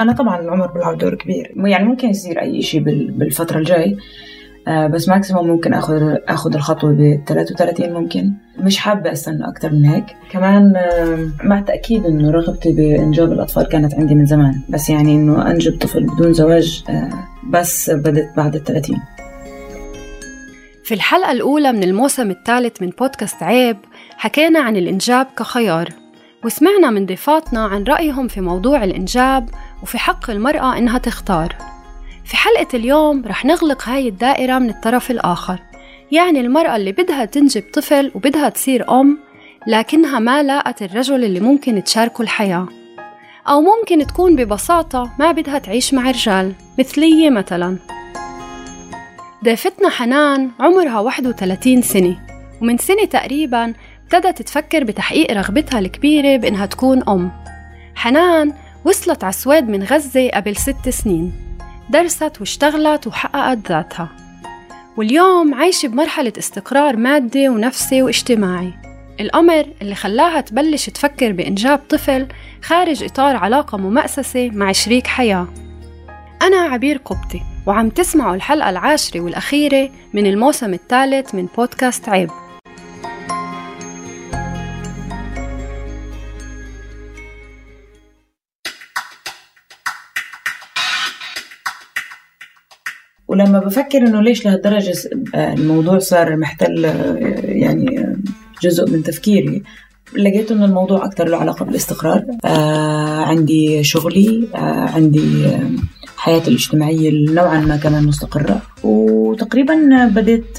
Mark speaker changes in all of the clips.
Speaker 1: أنا طبعا العمر بيلعب دور كبير. يعني ممكن يصير أي شيء بالفترة الجاي. آه، بس ماكسيموم ممكن اخذ آخذ الخطوة ب 33 ممكن. مش حابة أستنى أكثر من هيك. كمان آه، مع تأكيد إنه رغبتي بإنجاب الأطفال كانت عندي من زمان. بس يعني إنه أنجب طفل بدون زواج آه، بس بدت بعد ال 30
Speaker 2: في الحلقة الأولى من الموسم الثالث من بودكاست عيب حكينا عن الإنجاب كخيار. وسمعنا من ضيفاتنا عن رأيهم في موضوع الإنجاب وفي حق المرأة إنها تختار. في حلقة اليوم رح نغلق هاي الدائرة من الطرف الآخر. يعني المرأة اللي بدها تنجب طفل وبدها تصير أم لكنها ما لاقت الرجل اللي ممكن تشاركه الحياة. أو ممكن تكون ببساطة ما بدها تعيش مع رجال مثلية مثلا. ضيفتنا حنان عمرها 31 سنة. ومن سنة تقريبا ابتدت تفكر بتحقيق رغبتها الكبيرة بإنها تكون أم. حنان وصلت السويد من غزة قبل ست سنين. درست واشتغلت وحققت ذاتها. واليوم عايشة بمرحلة استقرار مادي ونفسي واجتماعي. الأمر اللي خلاها تبلش تفكر بإنجاب طفل خارج إطار علاقة ممأسسة مع شريك حياة. أنا عبير قبطي وعم تسمعوا الحلقة العاشرة والأخيرة من الموسم الثالث من بودكاست عيب.
Speaker 1: ولما بفكر إنه ليش لهالدرجة الموضوع صار محتل يعني جزء من تفكيري. لقيت إنه الموضوع أكثر له علاقة بالاستقرار. آه عندي شغلي آه عندي حياتي الاجتماعية نوعا ما كمان مستقرة. وتقريبا بديت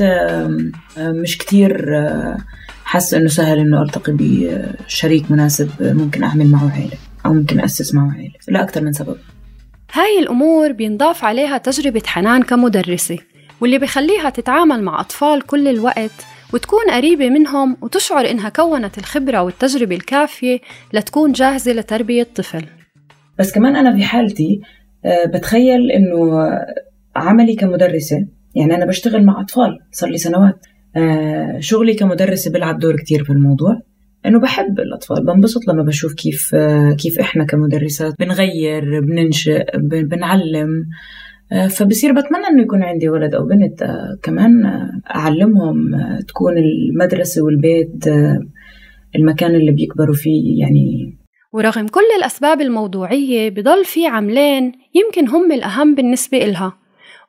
Speaker 1: مش كثير آه حاسة إنه سهل إنه ألتقي بشريك مناسب ممكن أعمل معه عيلة أو ممكن أسس معه عيلة. لاكثر من سبب.
Speaker 2: هاي الأمور بينضاف عليها تجربة حنان كمدرسة واللي بخليها تتعامل مع أطفال كل الوقت وتكون قريبة منهم وتشعر إنها كونت الخبرة والتجربة الكافية لتكون جاهزة لتربية طفل.
Speaker 1: بس كمان أنا في حالتي آه، بتخيل إنه عملي كمدرسة يعني أنا بشتغل مع أطفال صار لي سنوات. آه، شغلي كمدرسة بيلعب دور كتير في الموضوع إنه بحب الأطفال بنبسط لما بشوف كيف كيف إحنا كمدرسات بنغير بننشئ بنعلم فبصير بتمنى إنه يكون عندي ولد أو بنت كمان أعلمهم تكون المدرسة والبيت المكان اللي بيكبروا فيه يعني.
Speaker 2: ورغم كل الأسباب الموضوعية بضل في عملين يمكن هم الأهم بالنسبة إلها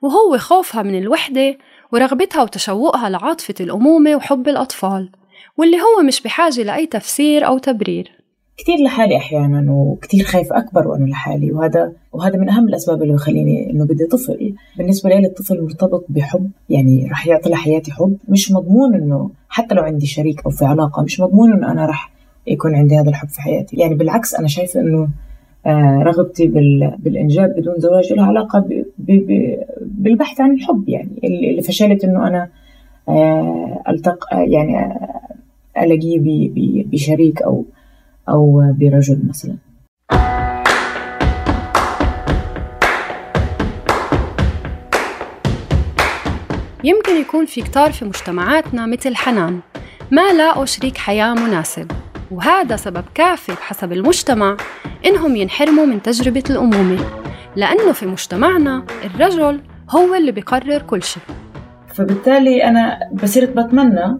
Speaker 2: وهو خوفها من الوحدة ورغبتها وتشوقها لعاطفة الأمومة وحب الأطفال. واللي هو مش بحاجة لأي تفسير أو تبرير.
Speaker 1: كثير لحالي أحيانا وكثير خايف أكبر وأنا لحالي وهذا وهذا من أهم الأسباب اللي بخليني إنه بدي طفل. بالنسبة لي الطفل مرتبط بحب يعني رح يعطي لحياتي حب. مش مضمون إنه حتى لو عندي شريك أو في علاقة مش مضمون إنه أنا رح يكون عندي هذا الحب في حياتي. يعني بالعكس أنا شايفة إنه آه رغبتي بالإنجاب بدون زواج لها علاقة بالبحث عن الحب. يعني اللي فشلت إنه أنا آه ألتق يعني الاقيه بشريك أو أو برجل مثلا.
Speaker 2: يمكن يكون في كتار في مجتمعاتنا مثل حنان. ما لاقوا شريك حياة مناسب وهذا سبب كافي بحسب المجتمع إنهم ينحرموا من تجربة الأمومة. لأنه في مجتمعنا الرجل هو اللي بيقرر كل شيء.
Speaker 1: فبالتالي أنا بصيرت بتمنى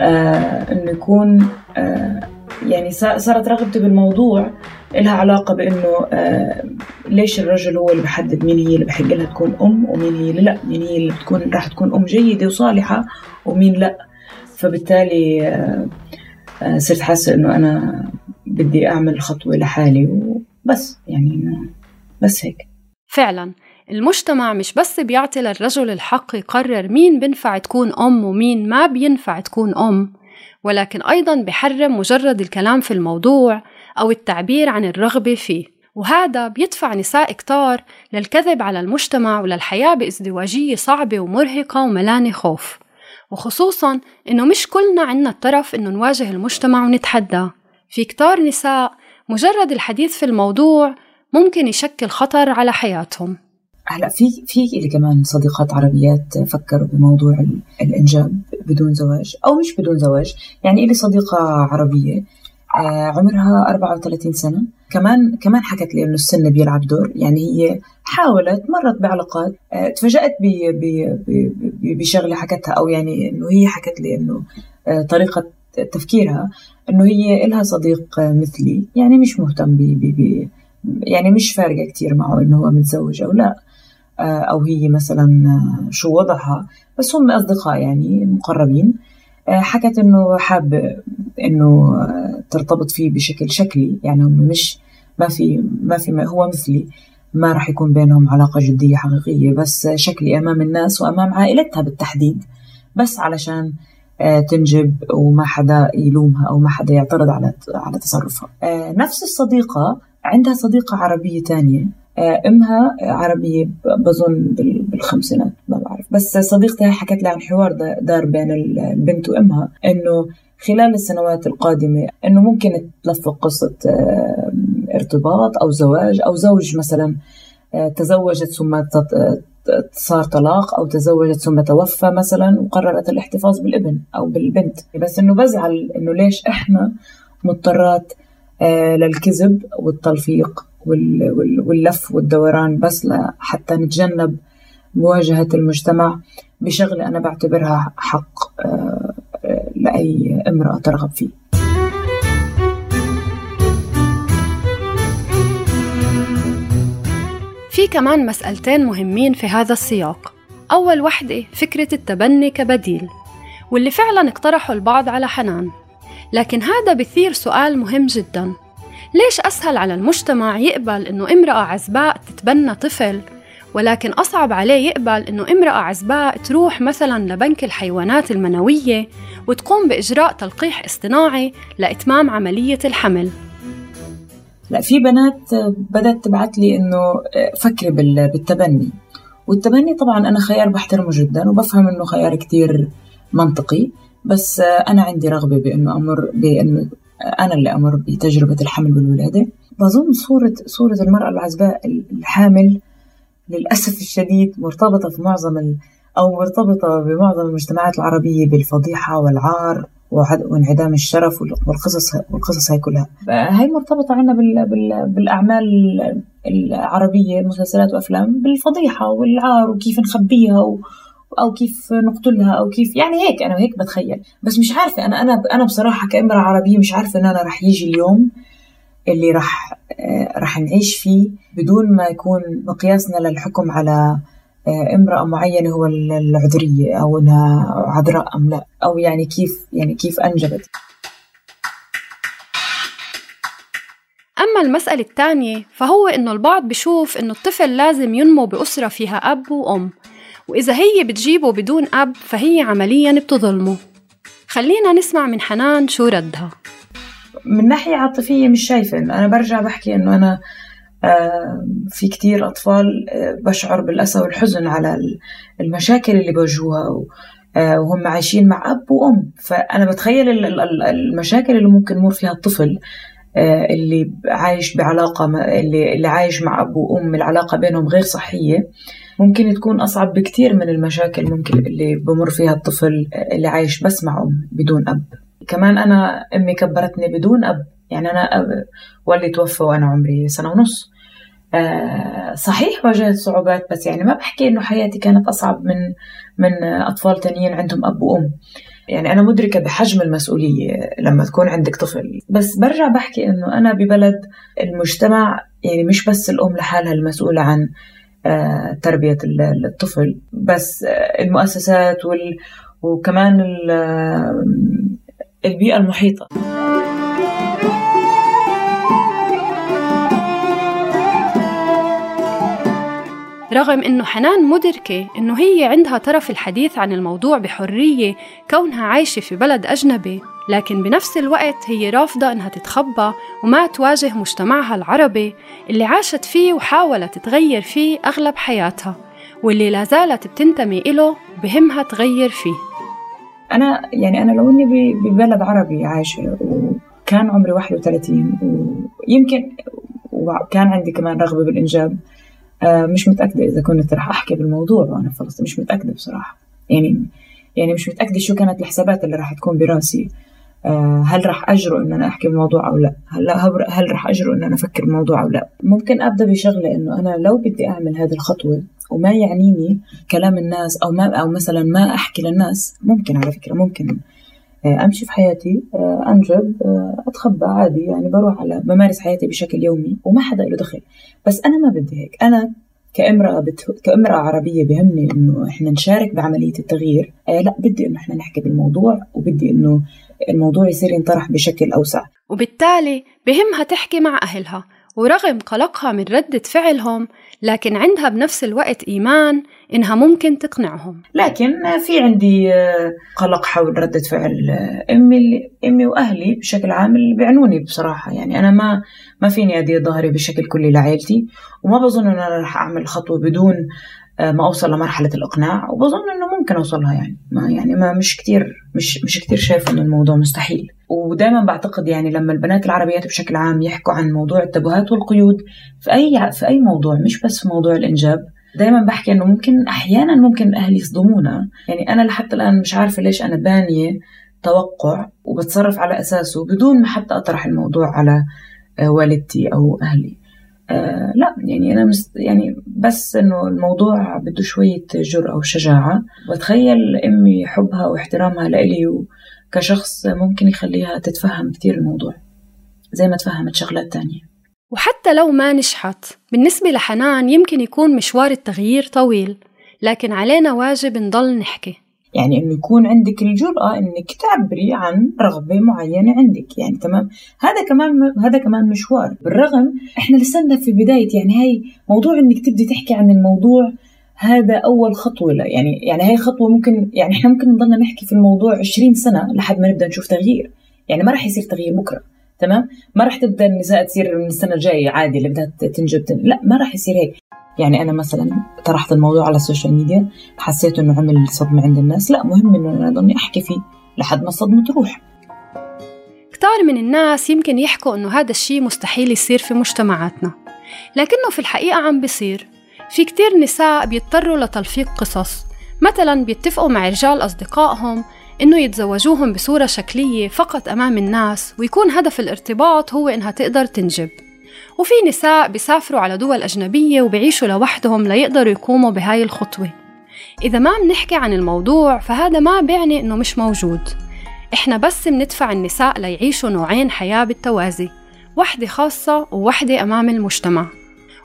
Speaker 1: آه إنه يكون آه يعني صارت رغبتي بالموضوع لها علاقة بإنه آه ليش الرجل هو اللي بحدد مين هي اللي بحق لها تكون أم ومين هي اللي لأ؟ مين هي اللي بتكون راح تكون أم جيدة وصالحة ومين لأ؟ فبالتالي آه آه صرت حاسة إنه أنا بدي أعمل خطوة لحالي وبس يعني بس هيك.
Speaker 2: فعلا. المجتمع مش بس بيعطي للرجل الحق يقرر مين بنفع تكون أم ومين ما بينفع تكون أم ولكن أيضا بحرم مجرد الكلام في الموضوع أو التعبير عن الرغبة فيه. وهذا بيدفع نساء كتار للكذب على المجتمع وللحياة بإزدواجية صعبة ومرهقة وملانة خوف. وخصوصا إنه مش كلنا عنا الطرف إنه نواجه المجتمع ونتحداه في كتار نساء مجرد الحديث في الموضوع ممكن يشكل خطر على حياتهم.
Speaker 1: هلا في في لي كمان صديقات عربيات فكروا بموضوع الإنجاب بدون زواج أو مش بدون زواج. يعني لي صديقة عربية آه، عمرها 34 سنة. كمان كمان حكت لي إنه السن بيلعب دور. يعني هي حاولت مرت بعلاقات آه، تفاجأت بشغلة حكتها أو يعني إنه هي حكت لي إنه آه، طريقة تفكيرها إنه هي إلها صديق مثلي. يعني مش مهتم بي يعني مش فارقة كثير معه إنه هو متزوج أو لا. آه، أو هي مثلا شو وضعها. بس هم أصدقاء يعني مقربين. حكت إنه حابه إنه ترتبط فيه بشكل شكلي. يعني هم مش ما في ما في ما هو مثلي. ما راح يكون بينهم علاقة جدية حقيقية. بس شكلي أمام الناس وأمام عائلتها بالتحديد. بس علشان آه، تنجب وما حدا يلومها أو ما حدا يعترض على على تصرفها. آه، نفس الصديقة عندها صديقة عربية تانية. آه، أمها عربية بظن بالخمسينات ما بعرف. بس صديقتي حكت لي عن حوار دار بين البنت وأمها إنه خلال السنوات القادمة إنه ممكن تلفق قصة ارتباط أو زواج أو زوج مثلا آه، تزوجت ثم صار طلاق أو تزوجت ثم توفى مثلا وقررت الاحتفاظ بالابن أو بالبنت. بس إنه بزعل إنه ليش إحنا مضطرات آه، للكذب والتلفيق واللف والدوران بس حتى نتجنب مواجهة المجتمع بشغلة أنا بعتبرها حق آه، لأي امرأة ترغب فيه.
Speaker 2: في كمان مسألتين مهمين في هذا السياق. أول وحدة فكرة التبني كبديل واللي فعلا اقترحوا البعض على حنان. لكن هذا بثير سؤال مهم جدا. ليش أسهل على المجتمع يقبل إنه امرأة عزباء تتبنى طفل ولكن أصعب عليه يقبل إنه امرأة عزباء تروح مثلا لبنك الحيوانات المنوية وتقوم بإجراء تلقيح اصطناعي لإتمام عملية الحمل؟
Speaker 1: لا في بنات بدأت تبعت لي إنه فكري بالتبني. والتبني طبعا أنا خيار بحترمه جدا وبفهم إنه خيار كتير منطقي بس أنا عندي رغبة بإنه أمر بإنه أنا اللي أمر بتجربة الحمل والولادة بظن صورة صورة المرأة العزباء الحامل للأسف الشديد مرتبطة في معظم أو مرتبطة بمعظم المجتمعات العربية بالفضيحة والعار وانعدام الشرف والقصص والقصص هاي كلها. هاي مرتبطة عنا بال بال بالأعمال العربية مسلسلات وأفلام بالفضيحة والعار وكيف نخبيها و أو كيف نقتلها أو كيف يعني هيك أنا هيك بتخيل. بس مش عارفة أنا أنا أنا بصراحة كامراه عربية مش عارفة إن أنا رح يجي اليوم اللي رح آه، رح نعيش فيه بدون ما يكون مقياسنا للحكم على آه، امرأة معينة هو العذرية أو إنها عذراء أم لا أو يعني كيف يعني كيف أنجبت.
Speaker 2: أما المسألة الثانية فهو إنه البعض بشوف إنه الطفل لازم ينمو بأسرة فيها أب وأم. وإذا هي بتجيبه بدون أب فهي عمليا بتظلمه. خلينا نسمع من حنان شو ردها.
Speaker 1: من ناحية عاطفية مش شايفة. أنا برجع بحكي إنه أنا في كتير أطفال آه، بشعر بالأسى والحزن على المشاكل اللي بواجهوها آه، وهم عايشين مع أب وأم. فأنا بتخيل المشاكل اللي ممكن يمر فيها الطفل آه، اللي عايش بعلاقة اللي عايش مع أب وأم العلاقة بينهم غير صحية. ممكن تكون أصعب بكتير من المشاكل ممكن اللي بمر فيها الطفل اللي عايش بس مع أم بدون أب. كمان أنا أمي كبرتني بدون أب. يعني أنا أب والدي توفى وأنا عمري سنة ونص. آه، صحيح واجهت صعوبات بس يعني ما بحكي إنه حياتي كانت أصعب من من أطفال تانيين عندهم أب وأم. يعني أنا مدركة بحجم المسؤولية لما تكون عندك طفل. بس برجع بحكي إنه أنا ببلد المجتمع يعني مش بس الأم لحالها المسؤولة عن آه، تربية الطفل. بس المؤسسات وال وكمان البيئة المحيطة.
Speaker 2: رغم إنه حنان مدركة إنه هي عندها طرف الحديث عن الموضوع بحرية كونها عايشة في بلد أجنبي لكن بنفس الوقت هي رافضة إنها تتخبى وما تواجه مجتمعها العربي اللي عاشت فيه وحاولت تغير فيه أغلب حياتها واللي لا زالت بتنتمي إله بهمها تغير فيه.
Speaker 1: أنا يعني أنا لو إني ببلد عربي عايشة وكان عمري 31 ويمكن وكان عندي كمان رغبة بالإنجاب آه، مش متأكدة إذا كنت رح أحكي بالموضوع وأنا في فلسطين مش متأكدة بصراحة. يعني يعني مش متأكدة شو كانت الحسابات اللي راح تكون براسي. هل راح أجرؤ إن أنا أحكي بالموضوع أو لا؟ هل هل راح أجرؤ إن أنا أفكر بالموضوع أو لا؟ ممكن أبدأ بشغلة إنه أنا لو بدي أعمل هذه الخطوة وما يعنيني كلام الناس أو ما أو مثلا ما أحكي للناس ممكن على فكرة ممكن. آه، أمشي في حياتي آه، أنجب أتخبى عادي يعني بروح على بمارس حياتي بشكل يومي وما حدا له دخل. بس أنا ما بدي هيك. أنا كامرأة بت... كامرأة عربية بهمني إنه إحنا نشارك بعملية التغيير آه لا بدي إنه إحنا نحكي بالموضوع وبدي إنه الموضوع يصير ينطرح بشكل أوسع.
Speaker 2: وبالتالي بهمها تحكي مع أهلها ورغم قلقها من ردة فعلهم لكن عندها بنفس الوقت إيمان إنها ممكن تقنعهم.
Speaker 1: لكن في عندي آه، قلق حول ردة فعل آه، أمي أمي وأهلي بشكل عام اللي بيعنوني بصراحة. يعني أنا ما ما فيني أدير ظهري بشكل كلي لعائلتي وما بظن إن أنا رح أعمل خطوة بدون ما أوصل لمرحلة الإقناع وبظن إنه ممكن أوصلها يعني. ما يعني ما مش كثير مش مش كثير شايفه إنه الموضوع مستحيل. ودائما بعتقد يعني لما البنات العربيات بشكل عام يحكوا عن موضوع التبوهات والقيود في أي في أي موضوع مش بس في موضوع الإنجاب دائما بحكي إنه ممكن أحيانا ممكن أهلي يصدمونا. يعني أنا لحتى الآن مش عارفة ليش أنا بانية توقع وبتصرف على أساسه بدون ما حتى أطرح الموضوع على آه، والدتي أو أهلي. آه لا يعني أنا مست يعني بس إنه الموضوع بده شوية جرأة وشجاعة. بتخيل أمي حبها واحترامها لإلي كشخص ممكن يخليها تتفهم كثير الموضوع زي ما تفهمت شغلات تانية.
Speaker 2: وحتى لو ما نجحت بالنسبة لحنان يمكن يكون مشوار التغيير طويل لكن علينا واجب نضل نحكي.
Speaker 1: يعني إنه يكون عندك الجرأة إنك تعبري عن رغبة معينة عندك يعني تمام؟ هذا كمان هذا كمان مشوار. بالرغم إحنا لسنا في بداية يعني هاي موضوع إنك تبدي تحكي عن الموضوع هذا أول خطوة لا يعني يعني هاي خطوة ممكن يعني إحنا ممكن نضلنا نحكي في الموضوع 20 سنة لحد ما نبدأ نشوف تغيير. يعني ما راح يصير تغيير بكرة تمام؟ ما راح تبدأ النساء تصير من السنة الجاية عادي اللي بدها تنجب لا ما راح يصير هيك. يعني أنا مثلا طرحت الموضوع على السوشيال ميديا حسيت إنه عمل صدمة عند الناس لا مهم إنه أنا أضلني أحكي فيه لحد ما الصدمة تروح.
Speaker 2: كتار من الناس يمكن يحكوا إنه هذا الشيء مستحيل يصير في مجتمعاتنا. لكنه في الحقيقة عم بيصير. في كتير نساء بيضطروا لتلفيق قصص مثلا بيتفقوا مع رجال أصدقائهم إنه يتزوجوهم بصورة شكلية فقط أمام الناس ويكون هدف الارتباط هو إنها تقدر تنجب. وفي نساء بيسافروا على دول أجنبية وبيعيشوا لوحدهم ليقدروا يقوموا بهاي الخطوة. إذا ما بنحكي عن الموضوع فهذا ما بيعني إنه مش موجود. إحنا بس بندفع النساء ليعيشوا نوعين حياة بالتوازي وحدة خاصة ووحدة أمام المجتمع.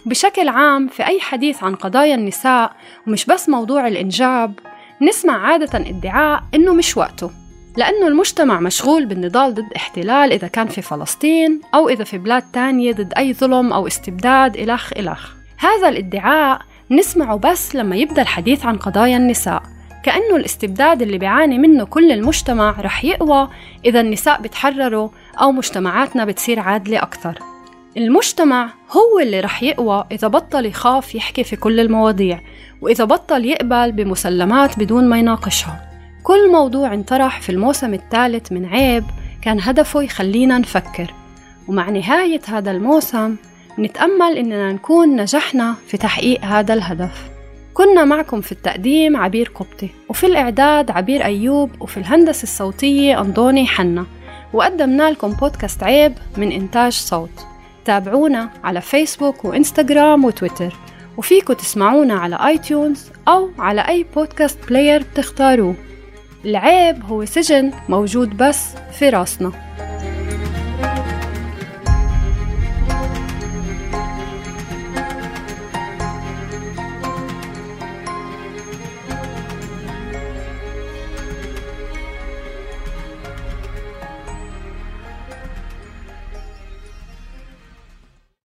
Speaker 2: بشكل عام في أي حديث عن قضايا النساء ومش بس موضوع الإنجاب نسمع عادة ادعاء إنه مش وقته. لأنه المجتمع مشغول بالنضال ضد احتلال إذا كان في فلسطين أو إذا في بلاد تانية ضد أي ظلم أو استبداد إلخ إلخ. هذا الادعاء نسمعه بس لما يبدأ الحديث عن قضايا النساء. كأنه الاستبداد اللي بيعاني منه كل المجتمع رح يقوى إذا النساء بتحرروا أو مجتمعاتنا بتصير عادلة أكثر. المجتمع هو اللي رح يقوى إذا بطل يخاف يحكي في كل المواضيع وإذا بطل يقبل بمسلمات بدون ما يناقشها. كل موضوع انطرح في الموسم الثالث من عيب كان هدفه يخلينا نفكر. ومع نهاية هذا الموسم نتأمل إننا نكون نجحنا في تحقيق هذا الهدف. كنا معكم في التقديم عبير قبطي وفي الإعداد عبير أيوب وفي الهندسة الصوتية أنطوني حنا. وقدمنا لكم بودكاست عيب من إنتاج صوت. تابعونا على فيسبوك وإنستغرام وتويتر. وفيكم تسمعونا على آي تيونز أو على أي podcast player بتختاروه. العيب هو سجن موجود بس في راسنا.